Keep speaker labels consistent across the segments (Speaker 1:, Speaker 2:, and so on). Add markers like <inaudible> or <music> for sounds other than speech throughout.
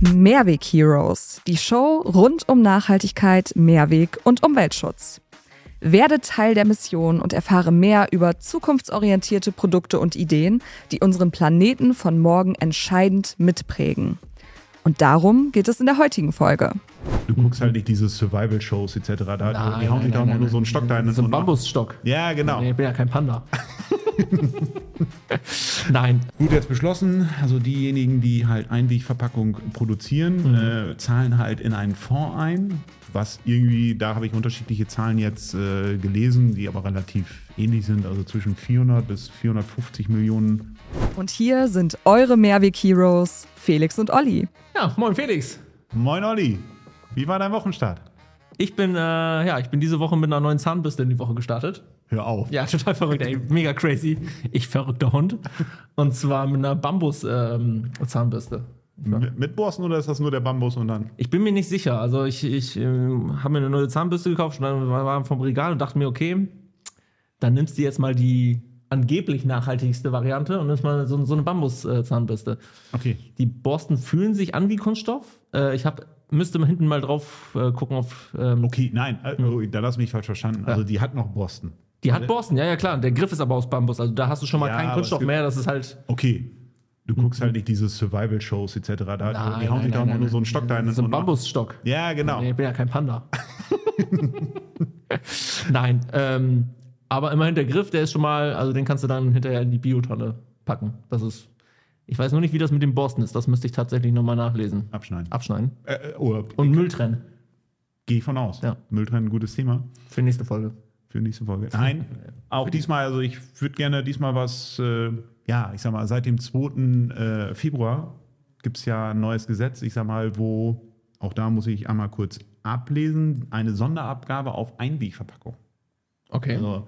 Speaker 1: Mehrweg Heroes, die Show rund um Nachhaltigkeit, Mehrweg und Umweltschutz. Werde Teil der Mission und erfahre mehr über zukunftsorientierte Produkte und Ideen, die unseren Planeten von morgen entscheidend mitprägen. Und darum geht es in der heutigen Folge.
Speaker 2: Du guckst halt nicht diese Survival-Shows etc. Da,
Speaker 3: Nein,
Speaker 2: die hauen sich doch nur so einen. Stock da in
Speaker 3: So ein
Speaker 2: und-
Speaker 3: Bambusstock.
Speaker 2: Ja, genau.
Speaker 3: Nee, ich bin ja kein Panda. <laughs> <laughs> Nein.
Speaker 2: Gut, jetzt beschlossen, also diejenigen, die halt Einwegverpackung produzieren,
Speaker 3: Mhm.
Speaker 2: äh, zahlen halt in einen Fonds ein, was irgendwie, da habe ich unterschiedliche Zahlen jetzt äh, gelesen, die aber relativ ähnlich sind, also zwischen 400 bis 450 Millionen.
Speaker 1: Und hier sind eure Mehrweg Heroes, Felix und Olli.
Speaker 3: Ja, moin Felix.
Speaker 2: Moin Olli, wie war dein Wochenstart?
Speaker 3: Ich bin, äh, ja, ich bin diese Woche mit einer neuen Zahnbürste in die Woche gestartet.
Speaker 2: Hör auf.
Speaker 3: Ja, total verrückt, ey. Mega crazy. Ich verrückter Hund. Und zwar mit einer Bambus-Zahnbürste.
Speaker 2: Mit, mit Borsten oder ist das nur der Bambus und dann?
Speaker 3: ich bin mir nicht sicher. Also ich, ich ähm, habe mir eine neue Zahnbürste gekauft und dann war vom Regal und dachte mir, okay, dann nimmst du jetzt mal die angeblich nachhaltigste Variante und nimmst mal so, so eine Bambus-Zahnbürste.
Speaker 2: Okay.
Speaker 3: Die Borsten fühlen sich an wie Kunststoff. Äh, ich hab, müsste mal hinten mal drauf äh, gucken auf. Ähm,
Speaker 2: Okay, nein, äh, oh, da du mich falsch verstanden. Also die hat noch Borsten.
Speaker 3: Die hat Borsten, ja, ja, klar. Der Griff ist aber aus Bambus. Also da hast du schon mal
Speaker 2: Ja,
Speaker 3: keinen Kunststoff mehr. Das ist halt.
Speaker 2: Okay. Du guckst halt nicht diese Survival-Shows etc. Da, die hauen sich doch nur so einen Stock da in
Speaker 3: So ein
Speaker 2: und-
Speaker 3: Bambusstock.
Speaker 2: Ja, genau.
Speaker 3: Nee, ich bin ja kein Panda. <laughs> Nein, ähm, aber immerhin der Griff, der ist schon mal, also den kannst du dann hinterher in die Biotonne packen. Das ist. Ich weiß nur nicht, wie das mit den Borsten ist. Das müsste ich tatsächlich nochmal nachlesen.
Speaker 2: Abschneiden.
Speaker 3: Abschneiden.
Speaker 2: Äh, äh,
Speaker 3: Und Müll trennen.
Speaker 2: gehe ich von aus.
Speaker 3: Ja.
Speaker 2: Mülltrennen, gutes Thema
Speaker 3: Für die nächste Folge.
Speaker 2: Für nächste Folge. Nein, auch diesmal, also ich würde gerne diesmal was, äh, ja, ich sag mal, seit dem 2. Äh, Februar gibt es ja ein neues Gesetz, ich sag mal, wo, auch da muss ich einmal kurz ablesen, eine Sonderabgabe auf Einwegverpackung.
Speaker 3: Okay.
Speaker 2: Also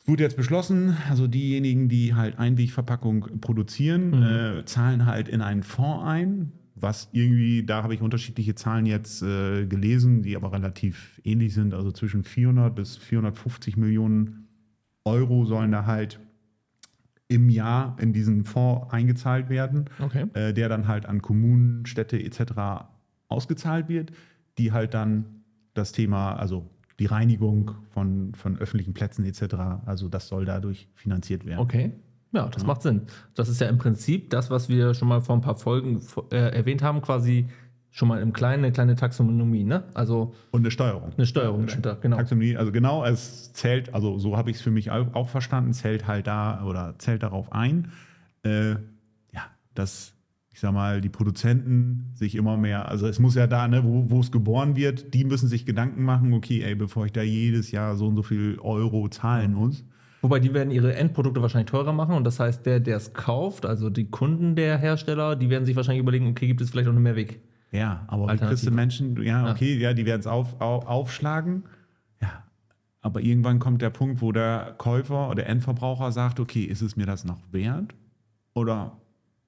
Speaker 2: es wurde jetzt beschlossen, also diejenigen, die halt Einwegverpackung produzieren, äh, zahlen halt in einen Fonds ein, was irgendwie, da habe ich unterschiedliche Zahlen jetzt äh, gelesen, die aber relativ ähnlich sind, also zwischen 400 bis 450 Millionen Euro sollen da halt im Jahr in diesen Fonds eingezahlt werden
Speaker 3: Okay.
Speaker 2: äh, der dann halt an Kommunen, Städte etc. ausgezahlt wird, die halt dann das Thema, also die Reinigung von, von öffentlichen Plätzen etc., also das soll dadurch finanziert werden.
Speaker 3: Okay. Ja, das macht Sinn. Das ist ja im Prinzip das, was wir schon mal vor ein paar Folgen äh, erwähnt haben, quasi schon mal im Kleinen, eine kleine Taxonomie, ne? Also
Speaker 2: Und eine Steuerung.
Speaker 3: eine Steuerung dahinter, genau.
Speaker 2: Taxonomie, also genau, es zählt, also so habe ich es für mich auch verstanden, zählt halt da oder zählt darauf ein, äh, ja, dass, ich sag mal, die Produzenten sich immer mehr, also es muss ja da, ne, wo, wo es geboren wird, die müssen sich Gedanken machen, okay, ey, bevor ich da jedes Jahr so und so viel Euro zahlen muss.
Speaker 3: Wobei die werden ihre Endprodukte wahrscheinlich teurer machen und das heißt, der, der es kauft, also die Kunden der Hersteller, die werden sich wahrscheinlich überlegen, okay, gibt es vielleicht auch einen Mehrweg?
Speaker 2: Ja, aber kriegst du Menschen, ja, okay, ja, die werden es auf, auf, aufschlagen. Ja, aber irgendwann kommt der Punkt, wo der Käufer oder Endverbraucher sagt, okay, ist es mir das noch wert? Oder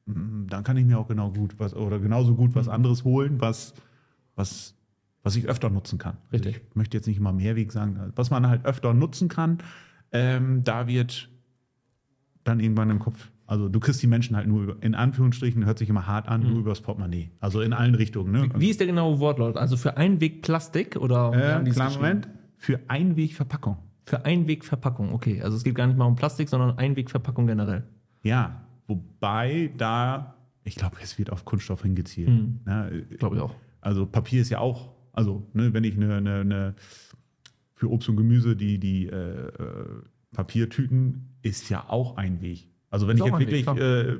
Speaker 2: mm, dann kann ich mir auch genau gut was oder genauso gut
Speaker 3: Mhm.
Speaker 2: was anderes holen, was, was, was ich öfter nutzen kann.
Speaker 3: Richtig.
Speaker 2: Also ich möchte jetzt nicht immer Mehrweg sagen, was man halt öfter nutzen kann, ähm, da wird dann irgendwann im Kopf. Also du kriegst die Menschen halt nur über, in Anführungsstrichen, hört sich immer hart an,
Speaker 3: Mhm.
Speaker 2: nur übers Portemonnaie. Also in allen Richtungen. Ne?
Speaker 3: Wie ist der genaue Wortlaut? Also für Einweg-Plastik oder? wie haben
Speaker 2: äh, klar? Moment. Für Einwegverpackung.
Speaker 3: Für Einwegverpackung, okay. Also es geht gar nicht mal um Plastik, sondern Einwegverpackung generell.
Speaker 2: Ja, wobei da, ich glaube, es wird auf Kunststoff hingezielt.
Speaker 3: Mhm.
Speaker 2: Ja,
Speaker 3: Glaube ich auch.
Speaker 2: also Papier ist ja auch, also ne, wenn ich eine, eine für Obst und Gemüse die, die äh, äh, Papiertüten ist ja auch ein Weg. Also wenn ich jetzt
Speaker 3: ein Weg,
Speaker 2: wirklich äh,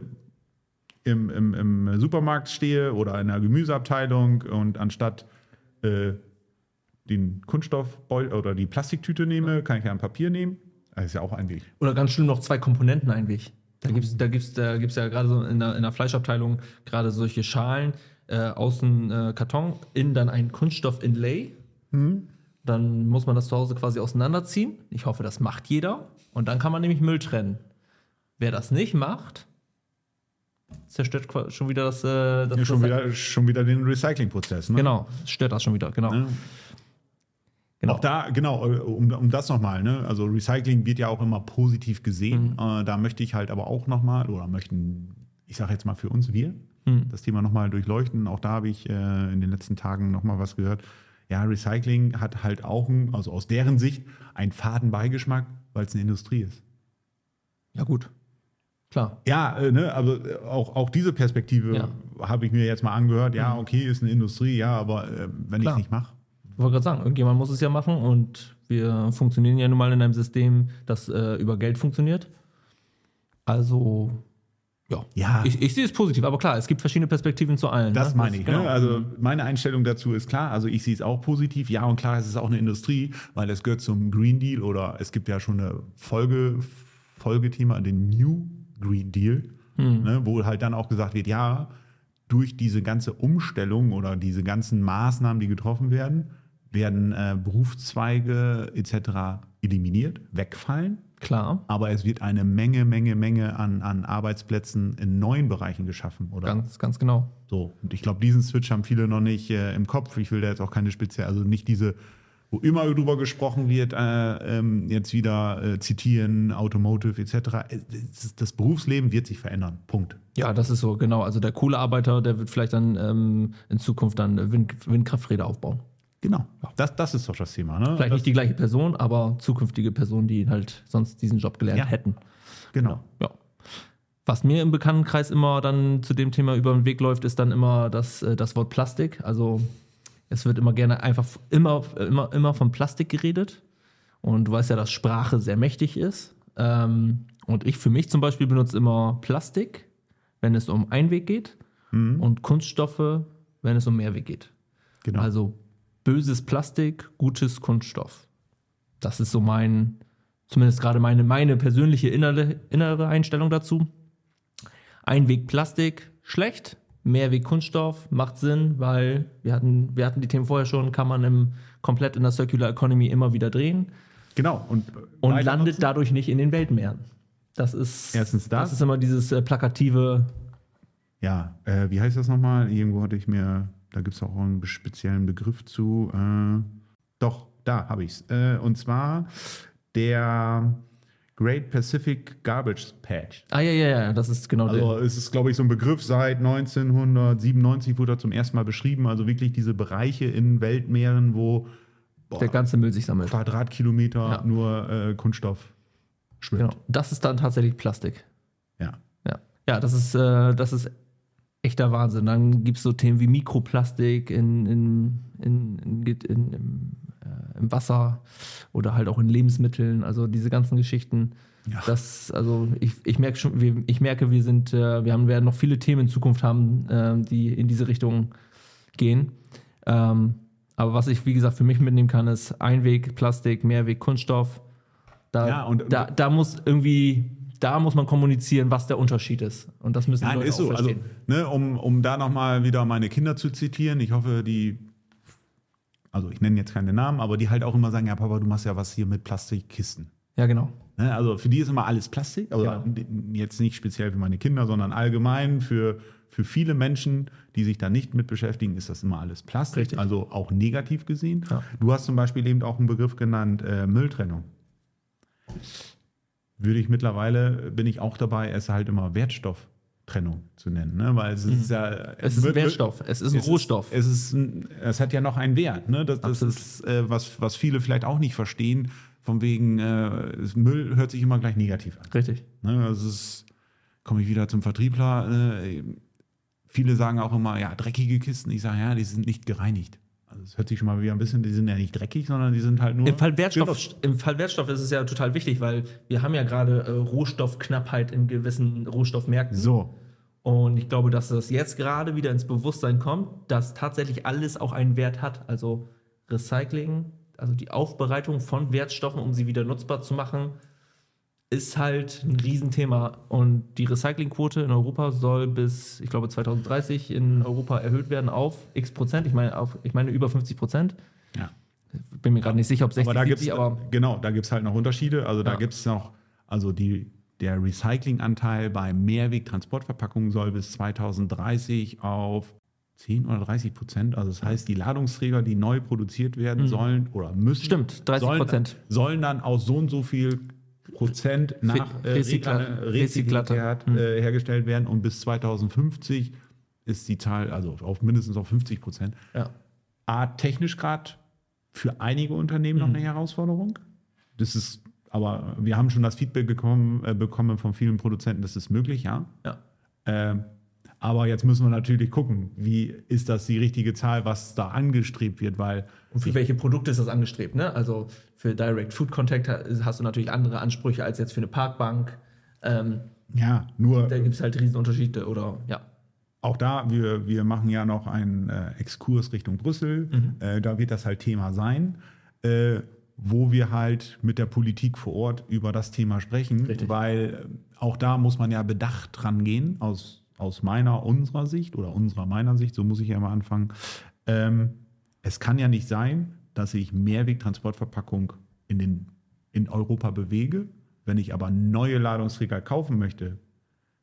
Speaker 2: im, im, im Supermarkt stehe oder in einer Gemüseabteilung und anstatt äh, den Kunststoffbeutel oder die Plastiktüte nehme, kann ich ja ein Papier nehmen. Das ist ja auch ein Weg.
Speaker 3: Oder ganz schlimm noch zwei Komponenten Einweg. Da gibt es da gibt's, da gibt's ja gerade so in der, in der Fleischabteilung gerade solche Schalen, äh, außen äh, Karton, innen dann ein Kunststoff-Inlay. Dann muss man das zu Hause quasi auseinanderziehen. Ich hoffe, das macht jeder. Und dann kann man nämlich Müll trennen. Wer das nicht macht, zerstört schon wieder das. Äh, das
Speaker 2: Ja, schon,
Speaker 3: das-
Speaker 2: wieder, schon wieder den Recyclingprozess. Ne?
Speaker 3: Genau, stört das schon wieder, genau.
Speaker 2: Ne?
Speaker 3: genau.
Speaker 2: Auch da, genau, äh, um, um das nochmal, ne? also Recycling wird ja auch immer positiv gesehen.
Speaker 3: Mhm.
Speaker 2: Äh, da möchte ich halt aber auch nochmal, oder möchten, ich sage jetzt mal für uns, wir, das Thema nochmal durchleuchten. Auch da habe ich äh, in den letzten Tagen nochmal was gehört. Ja, Recycling hat halt auch, ein, also aus deren Sicht, einen faden Beigeschmack, weil es eine Industrie ist.
Speaker 3: Ja, gut. Klar.
Speaker 2: Ja, äh, ne, aber äh, auch, auch diese Perspektive
Speaker 3: Ja.
Speaker 2: habe ich mir jetzt mal angehört. Ja, okay, ist eine Industrie, ja, aber äh, wenn ich es nicht mache.
Speaker 3: Ich wollte gerade sagen, irgendjemand muss es ja machen und wir funktionieren ja nun mal in einem System, das äh, über Geld funktioniert. Also, ja.
Speaker 2: Ja.
Speaker 3: Ich, ich sehe es positiv, aber klar, es gibt verschiedene Perspektiven zu allen.
Speaker 2: Das
Speaker 3: ne?
Speaker 2: meine ich.
Speaker 3: genau.
Speaker 2: Ne? Also meine Einstellung dazu ist klar. Also ich sehe es auch positiv. Ja, und klar, es ist auch eine Industrie, weil es gehört zum Green Deal oder es gibt ja schon eine Folge, Folgethema, den New Green Deal, ne? wo halt dann auch gesagt wird, ja, durch diese ganze Umstellung oder diese ganzen Maßnahmen, die getroffen werden, werden äh, Berufszweige etc. eliminiert, wegfallen.
Speaker 3: Klar,
Speaker 2: Aber es wird eine Menge, Menge, Menge an, an Arbeitsplätzen in neuen Bereichen geschaffen, oder?
Speaker 3: ganz, ganz genau.
Speaker 2: So, und ich glaube, diesen Switch haben viele noch nicht äh, im Kopf. Ich will da jetzt auch keine spezielle, also nicht diese, wo immer drüber gesprochen wird, äh, ähm, jetzt wieder äh, zitieren, Automotive etc. Äh, Das, das Berufsleben wird sich verändern. Punkt.
Speaker 3: Ja, das ist so, genau. Also der Kohlearbeiter, der wird vielleicht dann ähm, in Zukunft dann Wind, Windkrafträder aufbauen.
Speaker 2: Genau. Das, das ist doch das Thema. Ne?
Speaker 3: Vielleicht
Speaker 2: das,
Speaker 3: nicht die gleiche Person, aber zukünftige Personen, die halt sonst diesen Job gelernt
Speaker 2: Ja.
Speaker 3: hätten.
Speaker 2: Genau.
Speaker 3: Ja. Was mir im Bekanntenkreis immer dann zu dem Thema über den Weg läuft, ist dann immer das, äh, das Wort Plastik. Also es wird immer gerne einfach immer, immer, immer von Plastik geredet. Und du weißt ja, dass Sprache sehr mächtig ist. Ähm, und ich für mich zum Beispiel benutze immer Plastik, wenn es um Einweg geht, und Kunststoffe, wenn es um Mehrweg geht.
Speaker 2: Genau.
Speaker 3: Also böses Plastik, gutes Kunststoff. Das ist so mein, zumindest gerade meine, meine persönliche innere, innere Einstellung dazu. Einweg Plastik, schlecht. Mehrweg Kunststoff macht Sinn, weil wir hatten, wir hatten die Themen vorher schon, kann man im, komplett in der Circular Economy immer wieder drehen
Speaker 2: genau. Und,
Speaker 3: und landet dadurch nicht in den Weltmeeren. Das ist,
Speaker 2: Erstens das.
Speaker 3: das ist immer dieses äh, plakative,
Speaker 2: Ja, äh, wie heißt das nochmal? Irgendwo hatte ich mir, da gibt es auch einen speziellen Begriff zu. Äh, doch, da habe ich es. Äh, und zwar der Great Pacific Garbage Patch.
Speaker 3: ah ja, ja, ja, das ist genau
Speaker 2: Also es ist, glaube ich, so ein Begriff seit 1997 wurde er zum ersten Mal beschrieben. Also wirklich diese Bereiche in Weltmeeren, wo
Speaker 3: der,
Speaker 2: boah,
Speaker 3: der ganze Müll sich sammelt.
Speaker 2: Quadratkilometer
Speaker 3: Ja.
Speaker 2: nur äh, Kunststoff schwimmt.
Speaker 3: Genau. Das ist dann tatsächlich Plastik.
Speaker 2: Ja.
Speaker 3: Ja, ja das, ist, äh, das ist echter Wahnsinn. Dann gibt es so Themen wie Mikroplastik in, in, in, in, im, äh, im Wasser oder halt auch in Lebensmitteln. Also diese ganzen Geschichten.
Speaker 2: Ja.
Speaker 3: Das, also ich, ich merke schon, wir, ich merke, wir sind, äh, wir haben, werden noch viele Themen in Zukunft haben, äh, die in diese Richtung gehen. Ähm, aber was ich, wie gesagt, für mich mitnehmen kann, ist Einweg, Plastik, Mehrweg, Kunststoff. Da,
Speaker 2: Ja, und-
Speaker 3: da, da muss irgendwie, da muss man kommunizieren, was der Unterschied ist. Und das müssen die
Speaker 2: Nein,
Speaker 3: Leute
Speaker 2: ist so.
Speaker 3: auch
Speaker 2: Also,
Speaker 3: verstehen.
Speaker 2: ne, um, um da nochmal wieder meine Kinder zu zitieren, ich hoffe, die, also ich nenne jetzt keine Namen, aber die halt auch immer sagen, ja Papa, du machst ja was hier mit Plastikkisten.
Speaker 3: ja, genau.
Speaker 2: Ne, also für die ist immer alles Plastik, also
Speaker 3: Ja.
Speaker 2: jetzt nicht speziell für meine Kinder, sondern allgemein für, für viele Menschen, die sich da nicht mit beschäftigen, ist das immer alles Plastik,
Speaker 3: Richtig.
Speaker 2: also auch negativ gesehen.
Speaker 3: Ja.
Speaker 2: Du hast zum Beispiel eben auch einen Begriff genannt, äh, Mülltrennung. Würde ich mittlerweile, bin ich auch dabei, es halt immer Wertstofftrennung zu nennen, ne? weil es ist ja...
Speaker 3: Mhm. Es ist ein Wertstoff, es ist ein Rohstoff.
Speaker 2: es, ist ein, es hat ja noch einen Wert. Ne? Das, das ist, äh, was, was viele vielleicht auch nicht verstehen, von wegen äh, Müll hört sich immer gleich negativ an.
Speaker 3: Richtig.
Speaker 2: Ne? Also es komme ich wieder zum Vertriebler. Äh, viele sagen auch immer, ja, dreckige Kisten. Ich sage, ja, die sind nicht gereinigt. Es hört sich schon mal wieder ein bisschen, die sind ja nicht dreckig, sondern die sind halt nur.
Speaker 3: Im Fall, Wertstoff. Im Fall Wertstoff ist es ja total wichtig, weil wir haben ja gerade äh, Rohstoffknappheit in gewissen Rohstoffmärkten.
Speaker 2: So.
Speaker 3: Und ich glaube, dass das jetzt gerade wieder ins Bewusstsein kommt, dass tatsächlich alles auch einen Wert hat. Also Recycling, also die Aufbereitung von Wertstoffen, um sie wieder nutzbar zu machen, ist halt ein Riesenthema. Und die Recyclingquote in Europa soll bis, ich glaube, 2030 in Europa erhöht werden auf x Prozent. Ich meine, auf, ich meine über 50 Prozent.
Speaker 2: Ja.
Speaker 3: Bin mir gerade nicht sicher, ob 60,
Speaker 2: Aber da gibt
Speaker 3: 70,
Speaker 2: es,
Speaker 3: aber
Speaker 2: genau, da gibt es halt noch Unterschiede. Also da
Speaker 3: Ja.
Speaker 2: gibt es noch, also die, der Recyclinganteil bei Mehrweg-Transportverpackungen soll bis 2030 auf 10 oder 30 Prozent, also das heißt, die Ladungsträger, die neu produziert werden sollen oder müssen,
Speaker 3: Mhm. Stimmt, 30
Speaker 2: sollen,
Speaker 3: Prozent.
Speaker 2: sollen dann aus so und so viel Prozent nach äh,
Speaker 3: Rezyklat-
Speaker 2: Rezyklat
Speaker 3: Rezyklate.
Speaker 2: Rezyklate, äh, hergestellt werden und bis 2050 ist die Zahl, also auf mindestens auf 50 Prozent.
Speaker 3: Ja.
Speaker 2: A, technisch gerade für einige Unternehmen noch eine Herausforderung. Das ist, aber wir haben schon das Feedback gekommen, äh, bekommen von vielen Produzenten, das ist möglich, ja.
Speaker 3: Ja.
Speaker 2: Ähm, aber jetzt müssen wir natürlich gucken, wie ist das die richtige Zahl, was da angestrebt wird, weil
Speaker 3: Und für welche Produkte ist das angestrebt? Ne? Also für Direct Food Contact ha- hast du natürlich andere Ansprüche als jetzt für eine Parkbank. Ähm,
Speaker 2: ja, nur
Speaker 3: da gibt es halt Riesenunterschiede oder ja.
Speaker 2: auch da, wir, wir machen ja noch einen äh, Exkurs Richtung Brüssel. Äh, da wird das halt Thema sein, äh, wo wir halt mit der Politik vor Ort über das Thema sprechen,
Speaker 3: Richtig.
Speaker 2: weil äh, auch da muss man ja bedacht dran gehen, aus, aus meiner, unserer Sicht oder unserer, meiner Sicht, so muss ich ja mal anfangen. Ähm, es kann ja nicht sein, dass ich Mehrwegtransportverpackung in, den, in Europa bewege, wenn ich aber neue Ladungsträger kaufen möchte,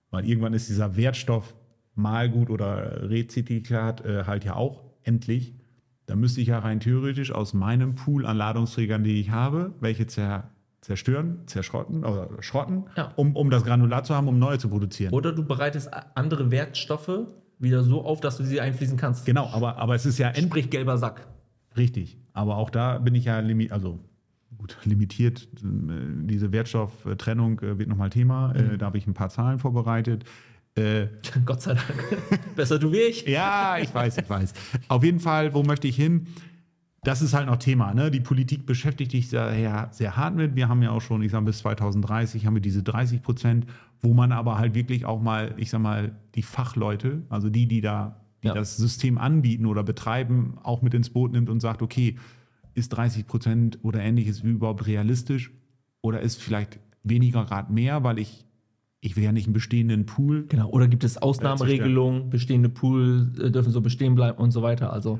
Speaker 2: weil irgendwann ist dieser Wertstoff Malgut oder Rezyklat äh, halt ja auch endlich. Da müsste ich ja rein theoretisch aus meinem Pool an Ladungsträgern, die ich habe, welche zer zerstören, zerschrotten oder schrotten,
Speaker 3: Ja.
Speaker 2: um, um das Granulat zu haben, um neue zu produzieren.
Speaker 3: Oder du bereitest andere Wertstoffe wieder so auf, dass du sie einfließen kannst.
Speaker 2: genau, aber, aber es ist ja endlich
Speaker 3: Sprich gelber Sack.
Speaker 2: richtig. Aber auch da bin ich ja limi also gut, limitiert. Äh, Diese Wertstofftrennung äh, wird nochmal Thema. Äh, Da habe ich ein paar Zahlen vorbereitet. Äh, <laughs>
Speaker 3: Gott sei Dank. Besser du wie ich.
Speaker 2: Ja, ich weiß, ich weiß. Auf jeden Fall, wo möchte ich hin? Das ist halt noch Thema. Ne? Die Politik beschäftigt sich daher sehr hart mit. Wir haben ja auch schon, ich sage bis 2030 haben wir diese 30 Prozent, wo man aber halt wirklich auch mal, ich sag mal, die Fachleute, also die, die da die
Speaker 3: Ja.
Speaker 2: das System anbieten oder betreiben, auch mit ins Boot nimmt und sagt, okay, ist 30 Prozent oder ähnliches überhaupt realistisch? Oder ist vielleicht weniger Grad mehr, weil ich, ich will ja nicht einen bestehenden Pool
Speaker 3: Genau. Oder gibt es Ausnahmeregelungen, bestehende Pool äh, dürfen so bestehen bleiben und so weiter. Also,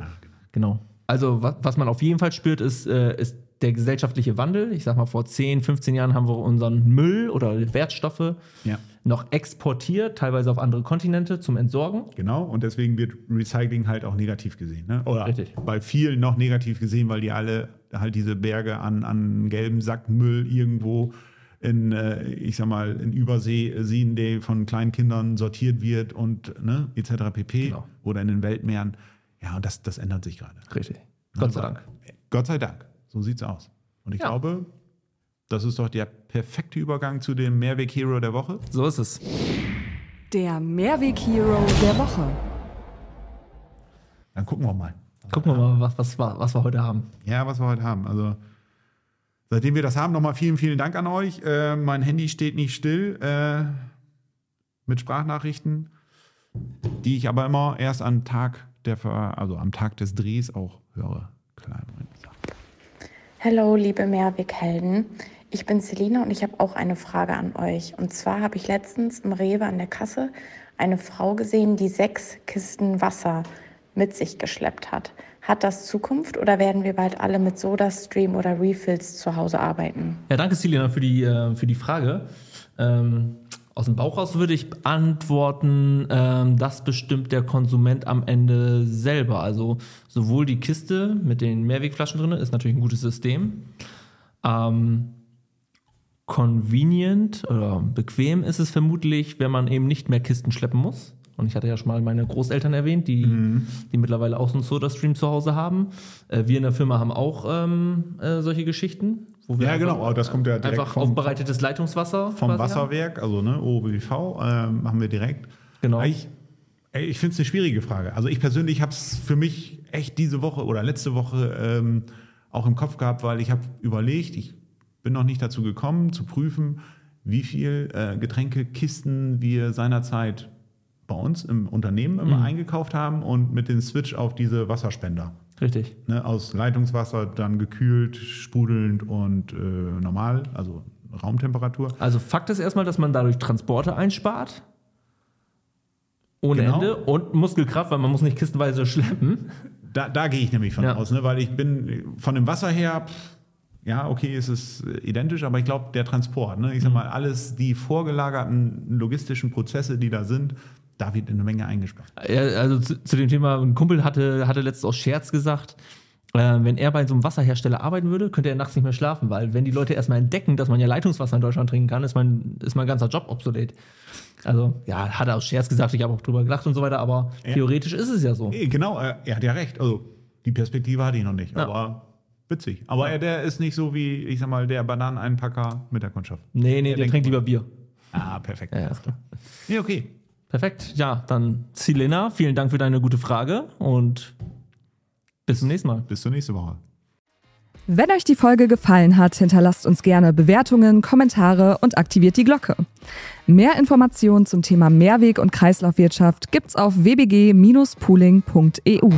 Speaker 3: genau. Also, was, was man auf jeden Fall spürt, ist, äh, ist der gesellschaftliche Wandel. Ich sag mal, vor 10, 15 Jahren haben wir unseren Müll oder Wertstoffe
Speaker 2: Ja.
Speaker 3: noch exportiert, teilweise auf andere Kontinente zum Entsorgen.
Speaker 2: Genau, und deswegen wird Recycling halt auch negativ gesehen. Ne? Oder
Speaker 3: Richtig.
Speaker 2: bei vielen noch negativ gesehen, weil die alle halt diese Berge an, an gelbem Sackmüll irgendwo in, äh, ich sag mal, in Übersee sehen, der von kleinen Kindern sortiert wird und ne, etc. pp.
Speaker 3: Genau.
Speaker 2: Oder in den Weltmeeren. Ja, und das, das ändert sich gerade.
Speaker 3: Richtig. Gott sei Dank.
Speaker 2: Gott sei Dank. So sieht's aus. Und ich
Speaker 3: Ja.
Speaker 2: glaube, das ist doch der perfekte Übergang zu dem Mehrweg-Hero der Woche.
Speaker 3: So ist es.
Speaker 1: Der Mehrweg-Hero der Woche.
Speaker 2: Dann gucken wir mal.
Speaker 3: Gucken wir mal, was, was, wir- was wir heute haben.
Speaker 2: Ja, was wir heute haben. Also, seitdem wir das haben, nochmal vielen, vielen Dank an euch. Äh, mein Handy steht nicht still äh, mit Sprachnachrichten, die ich aber immer erst am Tag der Ver also am Tag des Drehs auch höre. So.
Speaker 4: Hallo, liebe Mehrweghelden. Ich bin Selina und ich habe auch eine Frage an euch. Und zwar habe ich letztens im Rewe an der Kasse eine Frau gesehen, die sechs Kisten Wasser mit sich geschleppt hat. Hat das Zukunft oder werden wir bald alle mit SodaStream oder Refills zu Hause arbeiten?
Speaker 3: Ja, danke, Selina, für die, äh, für die Frage. Ähm, aus dem Bauch raus würde ich antworten, ähm, das bestimmt der Konsument am Ende selber. Also sowohl die Kiste mit den Mehrwegflaschen drin ist natürlich ein gutes System. Ähm, convenient oder bequem ist es vermutlich, wenn man eben nicht mehr Kisten schleppen muss. Und ich hatte ja schon mal meine Großeltern erwähnt, die, die mittlerweile auch so einen Soda-Stream zu Hause haben. Äh, wir in der Firma haben auch ähm, äh, solche Geschichten. Wo wir
Speaker 2: Ja,
Speaker 3: einfach-
Speaker 2: genau, aber das kommt ja direkt
Speaker 3: Einfach
Speaker 2: vom-
Speaker 3: aufbereitetes Leitungswasser.
Speaker 2: Vom Wasserwerk, also ne, OBV, ähm, haben wir direkt.
Speaker 3: Genau.
Speaker 2: Ich, ich finde es eine schwierige Frage. Also ich persönlich habe es für mich echt diese Woche oder letzte Woche ähm, auch im Kopf gehabt, weil ich habe überlegt, ich bin noch nicht dazu gekommen zu prüfen, wie viel äh, Getränkekisten wir seinerzeit bei uns im Unternehmen immer
Speaker 3: Mhm.
Speaker 2: eingekauft haben und mit dem Switch auf diese Wasserspender.
Speaker 3: Richtig.
Speaker 2: Ne, aus Leitungswasser dann gekühlt, sprudelnd und äh, normal, also Raumtemperatur.
Speaker 3: Also Fakt ist erstmal, dass man dadurch Transporte einspart. Ohne
Speaker 2: Genau.
Speaker 3: Ende. Und Muskelkraft, weil man muss nicht kistenweise schleppen.
Speaker 2: Da, da gehe ich nämlich von
Speaker 3: Ja.
Speaker 2: aus, ne? weil ich bin von dem Wasser her, pff, ja, okay, es ist äh, identisch, aber ich glaube, der Transport, ne? ich
Speaker 3: Mhm.
Speaker 2: sag mal, alles die vorgelagerten logistischen Prozesse, die da sind, da wird eine Menge eingespart.
Speaker 3: Ja, also zu, zu dem Thema, ein Kumpel hatte, hatte letztens aus Scherz gesagt, äh, wenn er bei so einem Wasserhersteller arbeiten würde, könnte er nachts nicht mehr schlafen, weil wenn die Leute erstmal entdecken, dass man ja Leitungswasser in Deutschland trinken kann, ist mein, ist mein ganzer Job obsolet. Also, ja, hat er aus Scherz gesagt, ich habe auch drüber gelacht und so weiter, aber
Speaker 2: Ja.
Speaker 3: theoretisch ist es ja so.
Speaker 2: Eh, Genau, er, er hat ja recht. Also, die Perspektive hatte ich noch nicht.
Speaker 3: Ja.
Speaker 2: Aber witzig. Aber er, der ist nicht so wie, ich sag mal, der Bananeneinpacker mit der Kundschaft.
Speaker 3: Nee, nee,
Speaker 2: Er
Speaker 3: der
Speaker 2: denkt
Speaker 3: trinkt lieber Bier.
Speaker 2: Ah, perfekt.
Speaker 3: Ja, ja.
Speaker 2: Nee, okay.
Speaker 3: Perfekt. Ja, dann Selena, vielen Dank für deine gute Frage und bis zum nächsten Mal.
Speaker 2: Bis zur nächsten Woche.
Speaker 1: Wenn euch die Folge gefallen hat, hinterlasst uns gerne Bewertungen, Kommentare und aktiviert die Glocke. Mehr Informationen zum Thema Mehrweg- und Kreislaufwirtschaft gibt's auf wbg-pooling.eu.